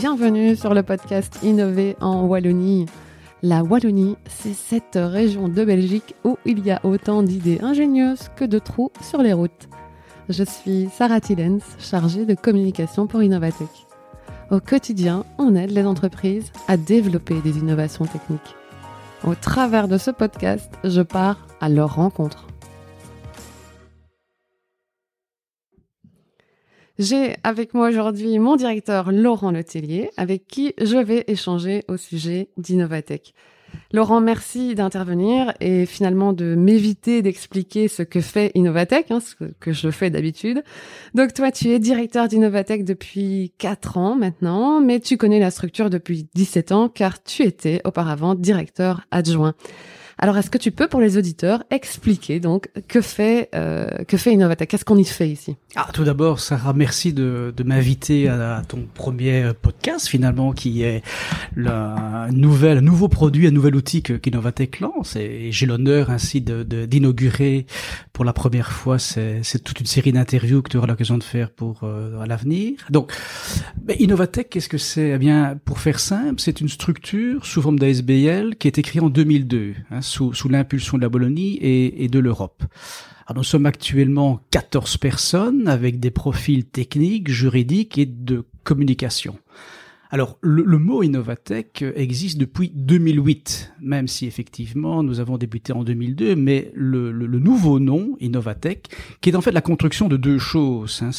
bienvenue sur le podcast Innover en Wallonie. La Wallonie, c'est cette région de Belgique où il y a autant d'idées ingénieuses que de trous sur les routes. Je suis Sarah Tillens, chargée de communication pour Innovatech. Au quotidien, on aide les entreprises à développer des innovations techniques. Au travers de ce podcast, je pars à leur rencontre. J'ai avec moi aujourd'hui mon directeur Laurent Letellier, avec qui je vais échanger au sujet d'Innovatech. Laurent, merci d'intervenir et finalement de m'éviter d'expliquer ce que fait Innovatech, hein, ce que je fais d'habitude. Donc toi, tu es directeur d'Innovatech depuis 4 ans maintenant, mais tu connais la structure depuis 17 ans car tu étais auparavant directeur adjoint. Alors, est-ce que tu peux, pour les auditeurs, expliquer donc que fait euh, que fait Innovatech Qu'est-ce qu'on y fait ici? Ah, Tout d'abord, Sarah, merci de, m'inviter à, ton premier podcast, finalement, qui est un nouveau produit, un nouvel outil qu'Innovatech lance. Et j'ai l'honneur ainsi d'inaugurer de, pour la première fois c'est toute une série d'interviews que tu auras l'occasion de faire pour euh, à l'avenir. Donc, ben, Innovatech, qu'est-ce que c'est? Eh bien, pour faire simple, c'est une structure sous forme d'ASBL qui est écrite en 2002. Hein, sous, l'impulsion de la Bolognie et, de l'Europe. nous sommes actuellement 14 personnes avec des profils techniques, juridiques et de communication. Alors, le, mot Innovatech existe depuis 2008, même si effectivement nous avons débuté en 2002, mais le, nouveau nom, Innovatech, qui est en fait la construction de deux choses, hein,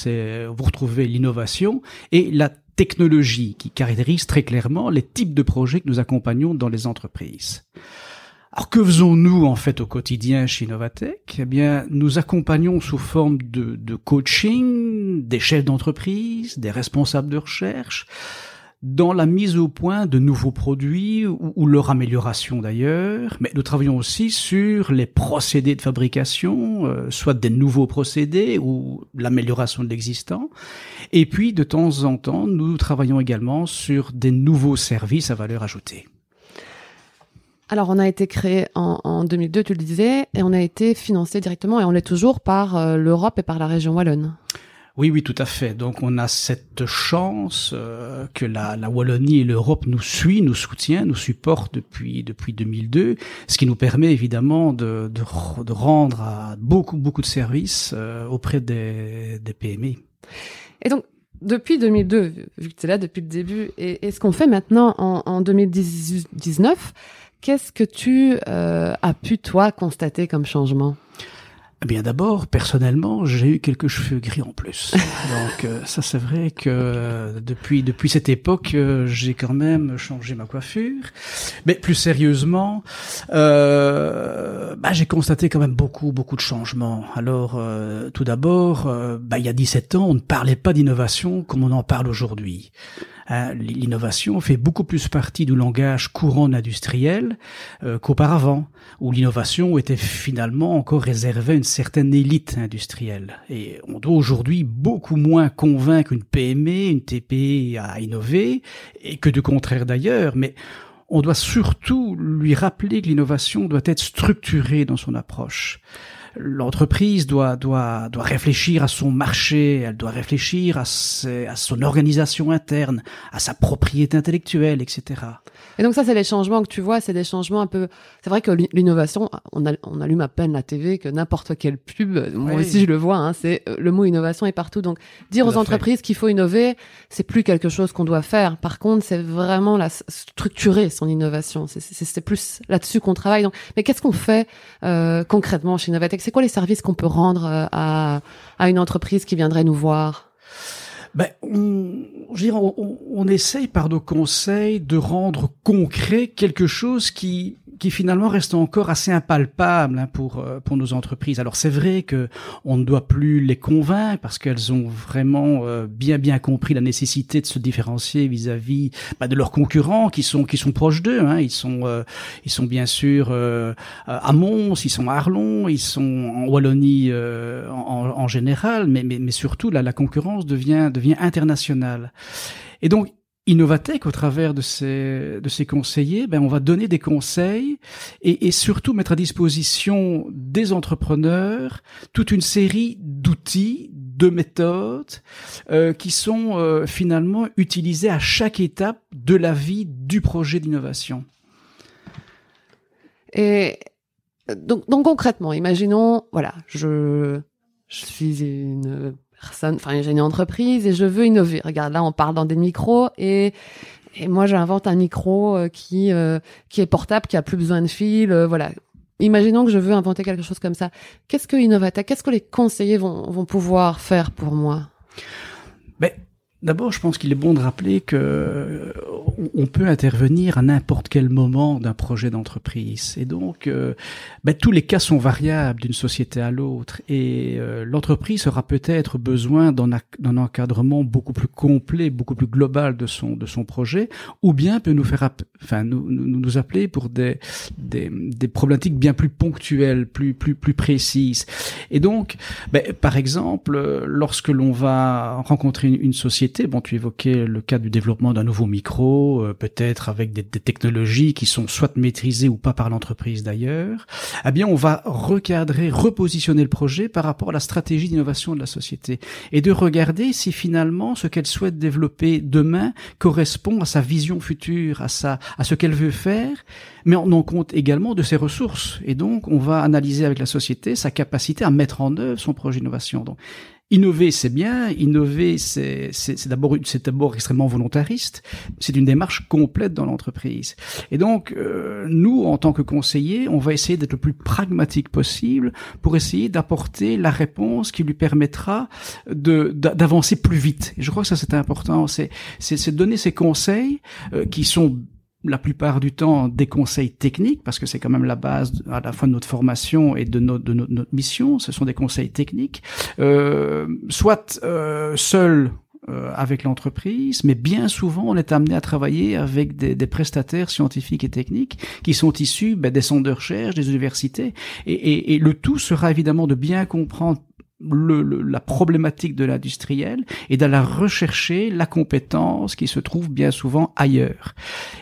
vous retrouvez l'innovation et la technologie, qui caractérise très clairement les types de projets que nous accompagnons dans les entreprises. Alors que faisons-nous en fait au quotidien chez Novatech Eh bien, nous accompagnons sous forme de, coaching des chefs d'entreprise, des responsables de recherche, dans la mise au point de nouveaux produits ou, leur amélioration d'ailleurs, mais nous travaillons aussi sur les procédés de fabrication, euh, soit des nouveaux procédés ou l'amélioration de l'existant. Et puis de temps en temps, nous travaillons également sur des nouveaux services à valeur ajoutée. Alors, on a été créé en, 2002, tu le disais, et on a été financé directement, et on l'est toujours par euh, l'Europe et par la région wallonne. Oui, oui, tout à fait. Donc, on a cette chance euh, que la, Wallonie et l'Europe nous suivent, nous soutient, nous supportent depuis depuis 2002, ce qui nous permet évidemment de, de, rendre beaucoup beaucoup de services euh, auprès des, des PME. Et donc, depuis 2002, vu que tu es là depuis le début, et, et ce qu'on fait maintenant en, en 2019, Qu'est-ce que tu euh, as pu, toi, constater comme changement? Eh bien d'abord, personnellement, j'ai eu quelques cheveux gris en plus. Donc euh, ça c'est vrai que euh, depuis depuis cette époque, j'ai quand même changé ma coiffure. Mais plus sérieusement, bah, j'ai constaté quand même beaucoup beaucoup de changements. Alors tout d'abord, bah, il y a 17 ans, on ne parlait pas d'innovation comme on en parle aujourd'hui. Hein, l'innovation fait beaucoup plus partie du langage courant industriel euh, qu'auparavant, où l'innovation était finalement encore réservée à une certaine élite industrielle. Et on doit aujourd'hui beaucoup moins convaincre une PME, une TPE à innover, et que du contraire d'ailleurs, mais on doit surtout lui rappeler que l'innovation doit être structurée dans son approche l'entreprise doit, doit, doit réfléchir à son marché, elle doit réfléchir à, à son organisation interne, à sa propriété intellectuelle, etc. Et donc ça, c'est les changements que tu vois, c'est des changements un peu... C'est vrai que l'innovation, on, on allume à peine la TV que n'importe quelle pub, moi aussi je le vois, hein, c'est euh, le mot innovation est partout. Donc dire aux entreprises qu'il faut innover, c'est plus quelque chose qu'on doit faire. Par contre, c'est vraiment la structurer son innovation. C'est plus là-dessus qu'on travaille. Donc, mais qu'est-ce qu'on fait euh, concrètement chez Innovatech C'est quoi les services qu'on peut rendre euh, à, à une entreprise qui viendrait nous voir? Ben, on, je on, on, essaye par nos conseils de rendre concret quelque chose qui qui finalement reste encore assez impalpable hein, pour euh, pour nos entreprises. Alors c'est vrai que on ne doit plus les convaincre parce qu'elles ont vraiment euh, bien bien compris la nécessité de se différencier vis-à-vis bah, de leurs concurrents qui sont qui sont proches d'eux. Hein. Ils sont euh, ils sont bien sûr à Mons, ils sont à Arlon, ils sont en Wallonie en, en, général, mais, mais mais surtout là la concurrence devient devient internationale. Et donc Innovatech, au travers de ses, conseillers, ben, on va donner des conseils et, surtout mettre à disposition des entrepreneurs toute une série d'outils, de méthodes euh, qui sont euh, finalement utilisées à chaque étape de la vie du projet d'innovation. Et donc, donc concrètement, imaginons, voilà, je suis une personne, enfin j'ai une entreprise et je veux innover. Regarde, là on parle dans des micros et et moi j'invente un micro euh, qui euh, qui est portable, qui a plus besoin de fil, euh, voilà. Imaginons que je veux inventer quelque chose comme ça. Qu'est-ce que Innovatech, qu'est-ce que les conseillers vont, vont pouvoir faire pour moi? Ben, D'abord, je pense qu'il est bon de rappeler que euh, on peut intervenir à n'importe quel moment d'un projet d'entreprise. Et donc, euh, ben, tous les cas sont variables d'une société à l'autre. Et euh, l'entreprise aura peut-être besoin d'un encadrement beaucoup plus complet, beaucoup plus global de son de son projet, ou bien peut nous faire, enfin, nous, nous, appeler pour des, des, des problématiques bien plus ponctuelles, plus plus plus précises. Et donc, ben, par exemple, lorsque l'on va rencontrer une, une société Bon, tu évoquais le cas du développement d'un nouveau micro, euh, peut-être avec des, technologies qui sont soit maîtrisées ou pas par l'entreprise d'ailleurs. Eh bien, on va recadrer, repositionner le projet par rapport à la stratégie d'innovation de la société et de regarder si finalement ce qu'elle souhaite développer demain correspond à sa vision future, à sa, à ce qu'elle veut faire, mais on en compte également de ses ressources. Et donc, on va analyser avec la société sa capacité à mettre en œuvre son projet d'innovation. Innover, c'est bien. Innover, c'est d'abord c'est d'abord extrêmement volontariste. C'est une démarche complète dans l'entreprise. Et donc, euh, nous, en tant que conseillers, on va essayer d'être le plus pragmatique possible pour essayer d'apporter la réponse qui lui permettra de d'avancer plus vite. Et je crois que ça c'est important. C'est c'est donner ces conseils euh, qui sont la plupart du temps des conseils techniques, parce que c'est quand même la base à la fois de notre formation et de notre, de notre, mission, ce sont des conseils techniques, euh, soit euh, seuls euh, avec l'entreprise, mais bien souvent on est amené à travailler avec des, des prestataires scientifiques et techniques qui sont issus ben, des centres de recherche, des universités, et, et, et le tout sera évidemment de bien comprendre le, la problématique de l'industriel et d'aller rechercher la compétence qui se trouve bien souvent ailleurs.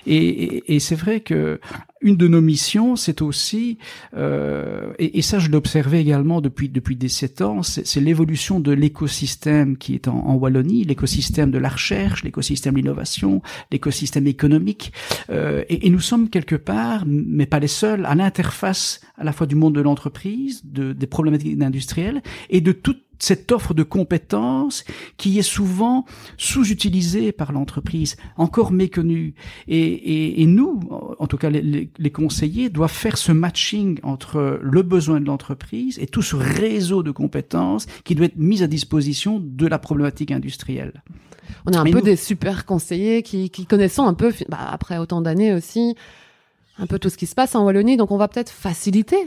Et, et, c'est vrai que une de nos missions, c'est aussi, euh, et, et, ça je l'observais également depuis depuis des sept ans, c'est l'évolution de l'écosystème qui est en, en Wallonie, l'écosystème de la recherche, l'écosystème de l'innovation, l'écosystème économique, euh, et, et, nous sommes quelque part, mais pas les seuls, à l'interface à la fois du monde de l'entreprise, de, des problématiques industrielles et de toute cette offre de compétences qui est souvent sous-utilisée par l'entreprise, encore méconnue. Et, et, et, nous, en tout cas les, les, conseillers, doivent faire ce matching entre le besoin de l'entreprise et tout ce réseau de compétences qui doit être mis à disposition de la problématique industrielle. On a un peu des super conseillers qui, qui connaissons un peu, bah, après autant d'années aussi, un peu tout ce qui se passe en Wallonie, donc on va peut-être faciliter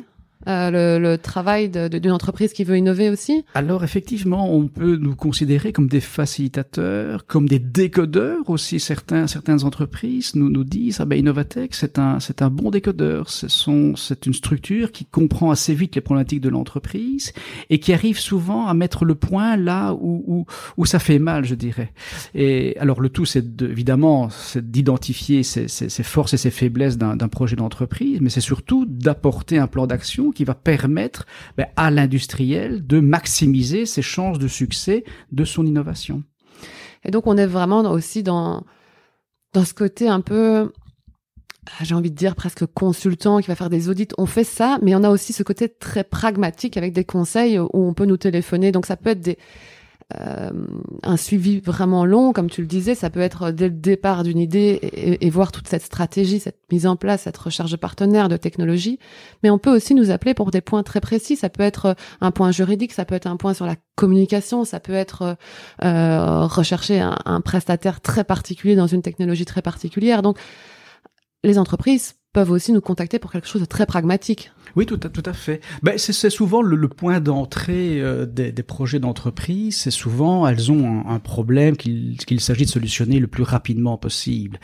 euh, le, le, travail d'une entreprise qui veut innover aussi Alors effectivement, on peut nous considérer comme des facilitateurs, comme des décodeurs aussi. Certains, certaines entreprises nous, nous disent ah ben Innovatech c'est un c'est un bon décodeur. C'est une structure qui comprend assez vite les problématiques de l'entreprise et qui arrive souvent à mettre le point là où où, où ça fait mal, je dirais. Et alors le tout, c'est évidemment c'est d'identifier ses, ses, ses, forces et ses faiblesses d'un projet d'entreprise, mais c'est surtout d'apporter un plan d'action qui va permettre ben, à l'industriel de maximiser ses chances de succès de son innovation. Et donc on est vraiment aussi dans dans ce côté un peu j'ai envie de dire presque consultant qui va faire des audits. On fait ça, mais on a aussi ce côté très pragmatique avec des conseils où on peut nous téléphoner. Donc ça peut être des euh, un suivi vraiment long, comme tu le disais, ça peut être dès le départ d'une idée et, voir toute cette stratégie, cette mise en place, cette recherche de partenaires, de technologie. Mais on peut aussi nous appeler pour des points très précis. Ça peut être un point juridique, ça peut être un point sur la communication, ça peut être euh, rechercher un, un prestataire très particulier dans une technologie très particulière. Donc, les entreprises peuvent aussi nous contacter pour quelque chose de très pragmatique. Oui, tout à, tout à fait. Ben, c'est souvent le, le point d'entrée euh, des, des, projets d'entreprise. C'est souvent, elles ont un, un problème qu'il qu'il s'agit de solutionner le plus rapidement possible.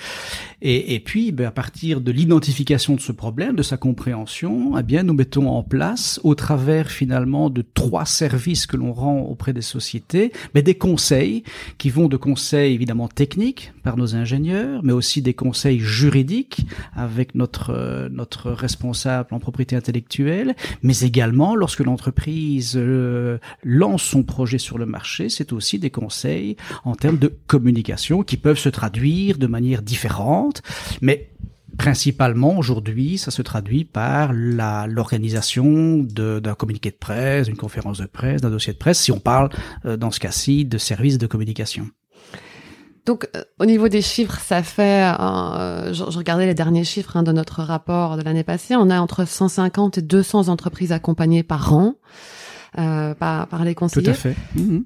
Et, et puis, ben, à partir de l'identification de ce problème, de sa compréhension, eh bien, nous mettons en place, au travers finalement de trois services que l'on rend auprès des sociétés, mais ben, des conseils qui vont de conseils évidemment techniques, par nos ingénieurs, mais aussi des conseils juridiques avec notre euh, notre responsable en propriété intellectuelle, mais également lorsque l'entreprise euh, lance son projet sur le marché, c'est aussi des conseils en termes de communication qui peuvent se traduire de manière différente, mais Principalement, aujourd'hui, ça se traduit par l'organisation d'un communiqué de presse, d'une conférence de presse, d'un dossier de presse, si on parle, euh, dans ce cas-ci, de services de communication. Donc, euh, au niveau des chiffres, ça fait, euh, je, regardais les derniers chiffres hein, de notre rapport de l'année passée, on a entre 150 et 200 entreprises accompagnées par an par, par les conseillers. Tout à fait. Mhm.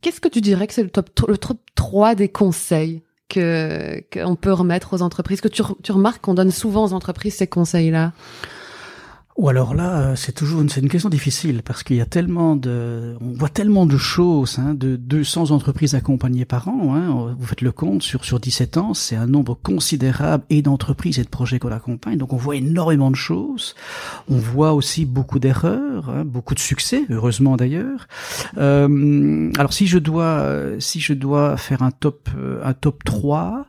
Qu'est-ce que tu dirais que c'est le top, le top 3 des conseils que qu'on peut remettre aux entreprises? Que tu, tu remarques qu'on donne souvent aux entreprises ces conseils-là? Ou alors là, euh, c'est toujours une, c'est une question difficile parce qu'il y a tellement de, on voit tellement de choses, hein, de 200 entreprises accompagnées par an. Hein, vous faites le compte sur sur 17 ans, c'est un nombre considérable et d'entreprises et de projets qu'on accompagne. Donc on voit énormément de choses. On voit aussi beaucoup d'erreurs, hein, beaucoup de succès, heureusement d'ailleurs. Euh, alors si je dois, si je dois faire un top, euh, un top 3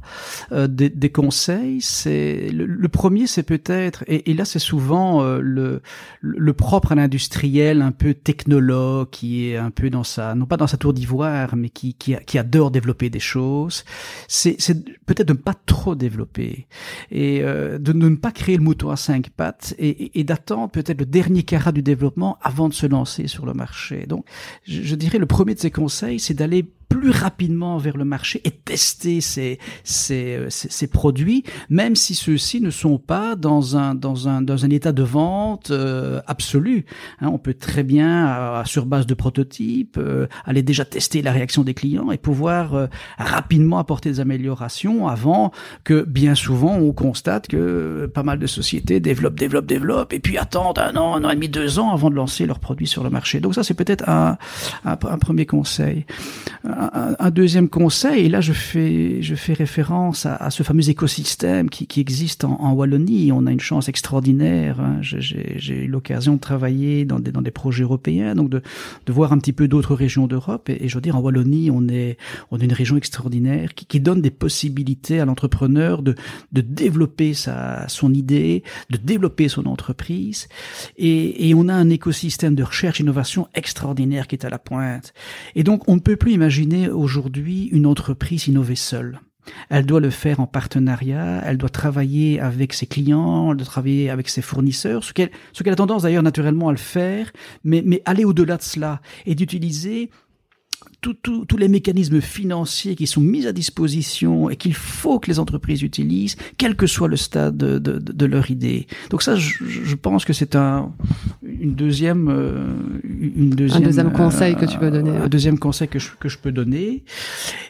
euh, des, des, conseils, c'est le, premier, c'est peut-être, et, et là c'est souvent le, le propre à l'industriel, un peu technologue, qui est un peu dans sa, non pas dans sa tour d'ivoire, mais qui, qui, qui, adore développer des choses, c'est peut-être de ne pas trop développer et euh, de, ne pas créer le mouton à cinq pattes et, et, d'attendre peut-être le dernier carat du développement avant de se lancer sur le marché. Donc, je, je dirais le premier de ces conseils, c'est d'aller plus rapidement vers le marché et tester ces, ces, euh, ces, produits, même si ceux-ci ne sont pas dans un, dans un, dans un état de vente euh, absolu. Hein, on peut très bien, sur base de prototypes, euh, aller déjà tester la réaction des clients et pouvoir rapidement apporter des améliorations avant que, bien souvent, on constate que pas mal de sociétés développent, développent, développent et puis attendent un an, un an et demi, deux ans avant de lancer leurs produits sur le marché. Donc ça, c'est peut-être un, un, premier conseil un, deuxième conseil, et là je fais, je fais référence à, ce fameux écosystème qui, existe en, Wallonie. On a une chance extraordinaire. Hein. J'ai eu l'occasion de travailler dans des, dans des projets européens, donc de, de voir un petit peu d'autres régions d'Europe. Et, je veux dire, en Wallonie, on est, on est une région extraordinaire qui, qui donne des possibilités à l'entrepreneur de, de développer sa, son idée, de développer son entreprise. Et, et on a un écosystème de recherche, innovation extraordinaire qui est à la pointe. Et donc, on ne peut plus imaginer aujourd'hui une entreprise innover seule. Elle doit le faire en partenariat, elle doit travailler avec ses clients, elle doit travailler avec ses fournisseurs, ce qu'elle, a tendance d'ailleurs naturellement à le faire, mais, mais aller au-delà de cela et d'utiliser tous les mécanismes financiers qui sont mis à disposition et qu'il faut que les entreprises utilisent, quel que soit le stade de, leur idée. Donc ça, je pense que c'est un une deuxième euh, une deuxième un deuxième conseil que tu peux donner. Un deuxième conseil que je que je peux donner.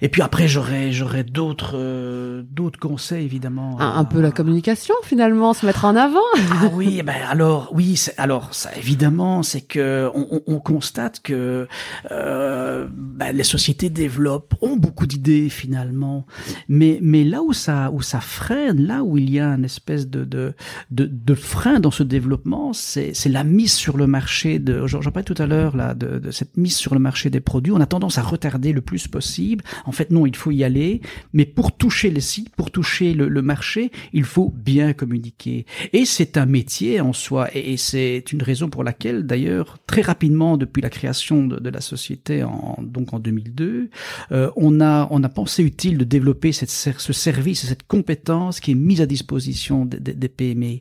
Et puis après, j'aurais j'aurais d'autres euh, d'autres conseils évidemment. Un, un, peu la communication finalement, se mettre en avant. ah oui, ben alors oui, alors ça évidemment, c'est que on, on, constate que euh, ben, les sociétés développent, ont beaucoup d'idées finalement, mais mais là où ça où ça freine, là où il y a une espèce de de de, de frein dans ce développement, c'est c'est la mise sur le marché de j'en parlais tout à l'heure là de, de, cette mise sur le marché des produits. On a tendance à retarder le plus possible. En fait non, il faut y aller, mais pour toucher les sites, pour toucher le, le marché, il faut bien communiquer. Et c'est un métier en soi, et, et c'est une raison pour laquelle d'ailleurs très rapidement depuis la création de, de la société en donc en 2002, euh, on a on a pensé utile de développer cette, ce service, cette compétence qui est mise à disposition des, des, PME.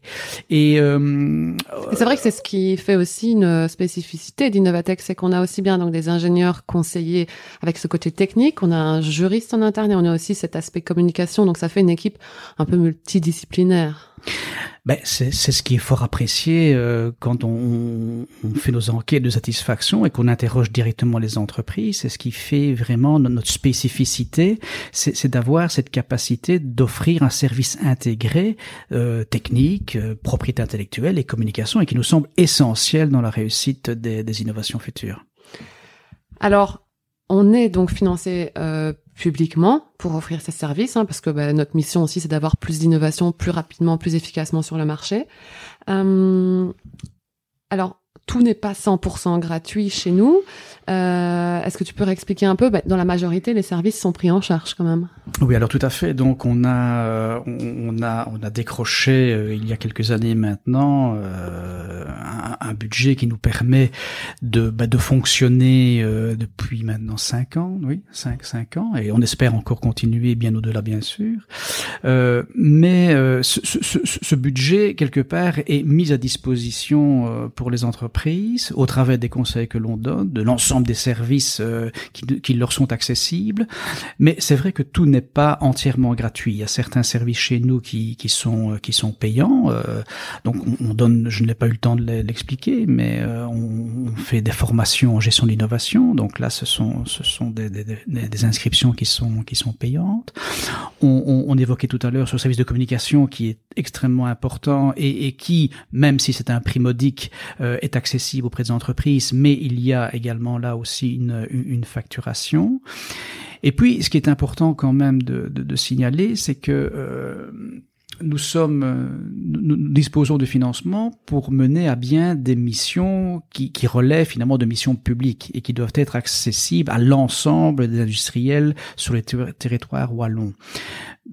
Et, euh, c'est vrai que c'est ce qui fait aussi une spécificité d'Innovatech, c'est qu'on a aussi bien donc des ingénieurs conseillers avec ce côté technique, on a un juriste en interne et on a aussi cet aspect communication. Donc ça fait une équipe un peu multidisciplinaire. Ben, c'est ce qui est fort apprécié euh, quand on, on, fait nos enquêtes de satisfaction et qu'on interroge directement les entreprises. C'est ce qui fait vraiment notre spécificité, c'est d'avoir cette capacité d'offrir un service intégré, euh, technique, euh, propriété intellectuelle et communication, et qui nous semble essentiel dans la réussite des, des innovations futures. Alors, on est donc financé euh, publiquement pour offrir ces services, hein, parce que bah, notre mission aussi, c'est d'avoir plus d'innovation plus rapidement, plus efficacement sur le marché. Euh, alors, tout n'est pas 100% gratuit chez nous. Euh, Est-ce que tu peux réexpliquer un peu? Bah, Dans la majorité, les services sont pris en charge quand même. Oui, alors tout à fait. Donc on a, euh, on a, on a décroché euh, il y a quelques années maintenant un, budget qui nous permet de, bah, fonctionner depuis maintenant cinq ans, oui, cinq, cinq ans, et on espère encore continuer bien au-delà, bien sûr. mais ce, budget quelque part est mis à disposition pour les entreprises au travers des conseils que l'on donne, de l'ensemble des services euh, qui, leur sont accessibles. Mais c'est vrai que tout n'est pas entièrement gratuit. Il y a certains services chez nous qui, euh, sont payants. Euh, donc on, donne, je n'ai pas eu le temps de l'expliquer, mais on, fait des formations en gestion d'innovation. Donc là, ce sont des, inscriptions qui sont payantes. On, évoquait tout à l'heure ce service de communication qui est extrêmement important et, qui, même si c'est un prix modique, est accessible auprès des entreprises, mais il y a également là aussi une, facturation. Et puis, ce qui est important quand même de signaler, c'est que euh, nous sommes, euh, nous disposons de financement pour mener à bien des missions qui, qui relèvent finalement de missions publiques et qui doivent être accessibles à l'ensemble des industriels sur les territoires wallons.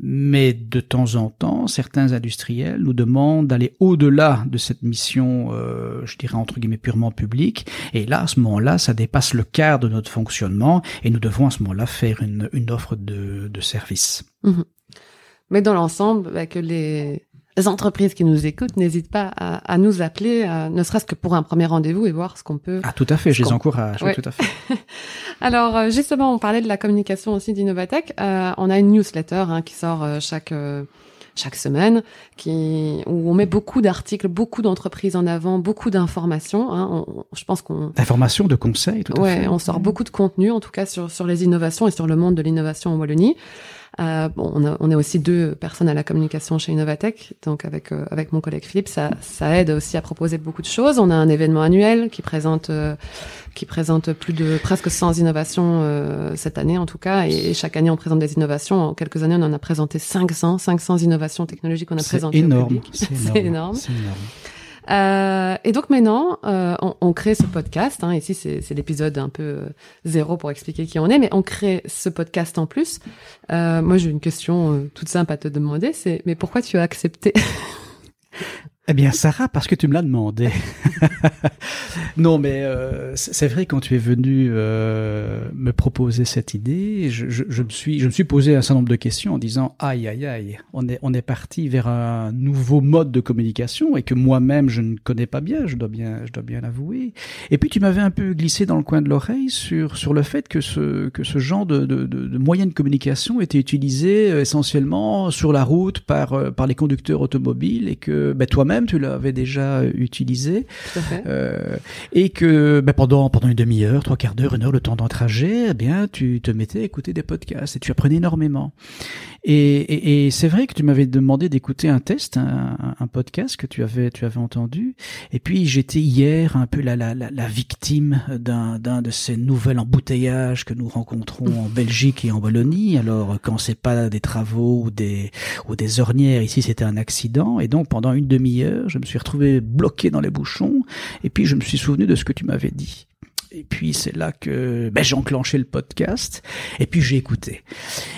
Mais de temps en temps, certains industriels nous demandent d'aller au-delà de cette mission, euh, je dirais entre guillemets purement publique. Et là, à ce moment-là, ça dépasse le cadre de notre fonctionnement et nous devons à ce moment-là faire une, une offre de, de service. Mmh. Mais dans l'ensemble, bah, que les, entreprises qui nous écoutent n'hésitent pas à, à, nous appeler, ne serait-ce que pour un premier rendez-vous et voir ce qu'on peut. Ah, tout à fait, je les encourage, ouais. tout à fait. Alors, euh, justement, on parlait de la communication aussi d'Innovatech. Euh, on a une newsletter hein, qui sort euh, chaque euh, chaque semaine, qui où on met beaucoup d'articles, beaucoup d'entreprises en avant, beaucoup d'informations. Hein. je pense qu'on d'informations, de conseils, tout ouais, à fait. on sort beaucoup de contenu, en tout cas sur sur les innovations et sur le monde de l'innovation en Wallonie. Euh, bon, on, a, on, est aussi deux personnes à la communication chez Innovatech, donc avec euh, avec mon collègue Philippe, ça, ça aide aussi à proposer beaucoup de choses. On a un événement annuel qui présente euh, qui présente plus de presque 100 innovations euh, cette année en tout cas, et, et, chaque année on présente des innovations. En quelques années, on en a présenté 500, 500 innovations technologiques qu'on a présentées énorme, au public. C'est énorme. C'est énorme. Euh, et donc maintenant, euh, on, crée ce podcast. Hein, ici, c'est l'épisode un peu euh, zéro pour expliquer qui on est, mais on crée ce podcast en plus. Moi, j'ai une question toute simple à te demander, c'est mais pourquoi tu as accepté Eh bien, Sarah, parce que tu me l'as demandé. non, mais euh, c'est vrai quand tu es venu euh, me proposer cette idée, je, je, je, me suis, je me suis posé un certain nombre de questions en disant aïe aïe aïe, on est on est parti vers un nouveau mode de communication et que moi-même je ne connais pas bien, je dois bien je dois bien l'avouer. Et puis tu m'avais un peu glissé dans le coin de l'oreille sur sur le fait que ce que ce genre de de, de, de moyens de communication était utilisé euh, essentiellement sur la route par euh, par les conducteurs automobiles et que ben, toi-même tu l'avais déjà utilisé euh, et que ben, pendant pendant une demi-heure, trois quarts d'heure, une heure, le temps d'un trajet, eh bien tu te mettais à écouter des podcasts et tu apprenais énormément. Et, et, et c'est vrai que tu m'avais demandé d'écouter un test, un, un, podcast que tu avais tu avais entendu. Et puis j'étais hier un peu la la, la, la victime d'un d'un de ces nouvelles embouteillages que nous rencontrons en Belgique et en Wallonie. Alors quand c'est pas des travaux ou des ou des ornières, ici c'était un accident. Et donc pendant une demi-heure, je me suis retrouvé bloqué dans les bouchons. Et puis je me suis souvenu de ce que tu m'avais dit. Et puis c'est là que ben, j'ai enclenché le podcast et puis j'ai écouté.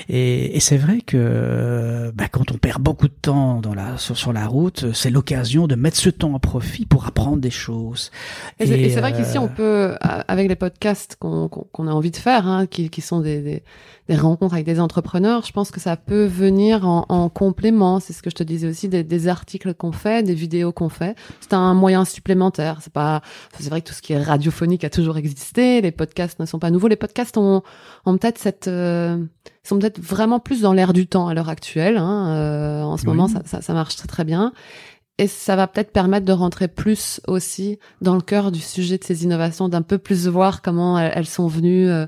Et, et c'est vrai que ben, quand on perd beaucoup de temps dans la, sur, sur la route, c'est l'occasion de mettre ce temps à profit pour apprendre des choses. Et, et c'est euh... vrai qu'ici on peut, avec les podcasts qu'on qu a envie de faire, hein, qui, qui sont des, des, des, rencontres avec des entrepreneurs, je pense que ça peut venir en, en complément. C'est ce que je te disais aussi des, des articles qu'on fait, des vidéos qu'on fait. C'est un moyen supplémentaire. C'est pas, c'est vrai que tout ce qui est radiophonique a toujours existé. Les podcasts ne sont pas nouveaux. Les podcasts ont, ont peut-être cette, euh, sont peut-être vraiment plus dans l'air du temps à l'heure actuelle. Hein. Euh, en ce oui. moment, ça, ça, ça, marche très très bien. Et ça va peut-être permettre de rentrer plus aussi dans le cœur du sujet de ces innovations, d'un peu plus voir comment elles, sont venues euh,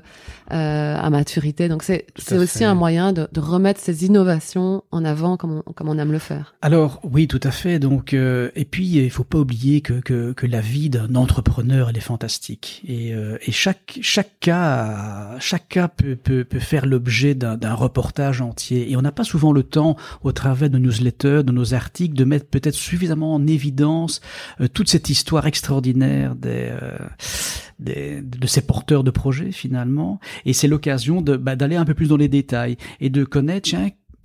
euh, à maturité. Donc c'est c'est aussi un moyen de, de, remettre ces innovations en avant comme on, comme on aime le faire. Alors oui, tout à fait. Donc euh, et puis il faut pas oublier que que, que la vie d'un entrepreneur elle est fantastique et, et chaque chaque cas chaque cas peut peut, peut faire l'objet d'un reportage entier et on n'a pas souvent le temps au travers de newsletters, de nos articles de mettre peut-être suffisamment en évidence toute cette histoire extraordinaire des, des, de ces porteurs de projets finalement. Et c'est l'occasion de bah, d'aller un peu plus dans les détails et de connaître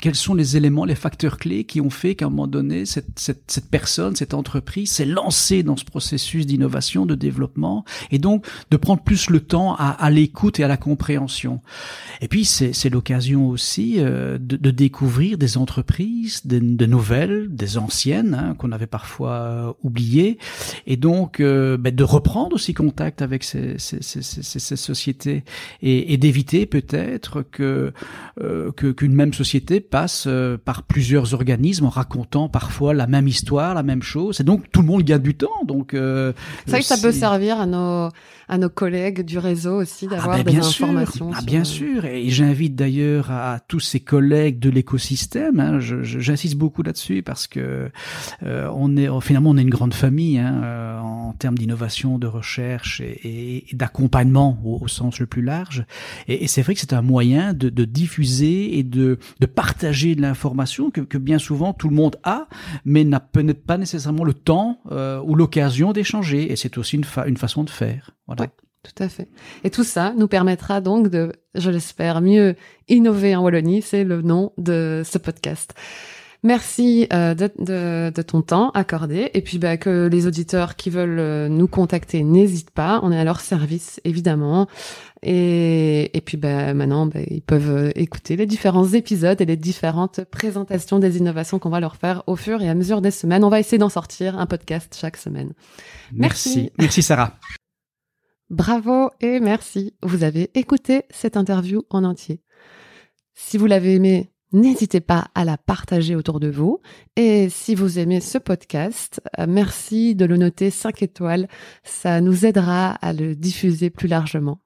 quels sont les éléments, les facteurs clés qui ont fait qu'à un moment donné, cette, cette, cette personne, cette entreprise s'est lancée dans ce processus d'innovation, de développement, et donc de prendre plus le temps à, à l'écoute et à la compréhension. Et puis, c'est l'occasion aussi euh, de, de, découvrir des entreprises, de, nouvelles, des anciennes, hein, qu'on avait parfois euh, oubliées, et donc euh, ben, de reprendre aussi contact avec ces, ces, ces, ces sociétés, et, et d'éviter peut-être que qu'une même société passe euh, par plusieurs organismes en racontant parfois la même histoire, la même chose. Et donc tout le monde gagne du temps. Donc euh, c'est vrai que ça peut servir à nos à nos collègues du réseau aussi ah, d'avoir ben, des informations. Ah, bien sûr. Et j'invite d'ailleurs à tous ces collègues de l'écosystème. Hein, J'insiste beaucoup là-dessus parce que euh, on est finalement on est une grande famille hein, euh, en termes d'innovation, de recherche et, et d'accompagnement au, au, sens le plus large. Et, et c'est vrai que c'est un moyen de, de, diffuser et de, de partager de l'information que, bien souvent tout le monde a, mais n'a peut-être pas nécessairement le temps euh, ou l'occasion d'échanger. Et c'est aussi une façon de faire. Voilà. tout à fait. Et tout ça nous permettra donc de, je l'espère, mieux innover en Wallonie. C'est le nom de ce podcast. Merci euh, de, de, de, ton temps accordé et puis bah, que les auditeurs qui veulent euh, nous contacter n'hésitent pas, on est à leur service évidemment. Et, et puis bah, maintenant bah, ils peuvent euh, écouter les différents épisodes et les différentes présentations des innovations qu'on va leur faire au fur et à mesure des semaines. On va essayer d'en sortir un podcast chaque semaine. Merci, merci, merci Sarah. Bravo et merci. Vous avez écouté cette interview en entier. Si vous l'avez aimé, N'hésitez pas à la partager autour de vous. Et si vous aimez ce podcast, euh, merci de le noter 5 étoiles. Ça nous aidera à le diffuser plus largement.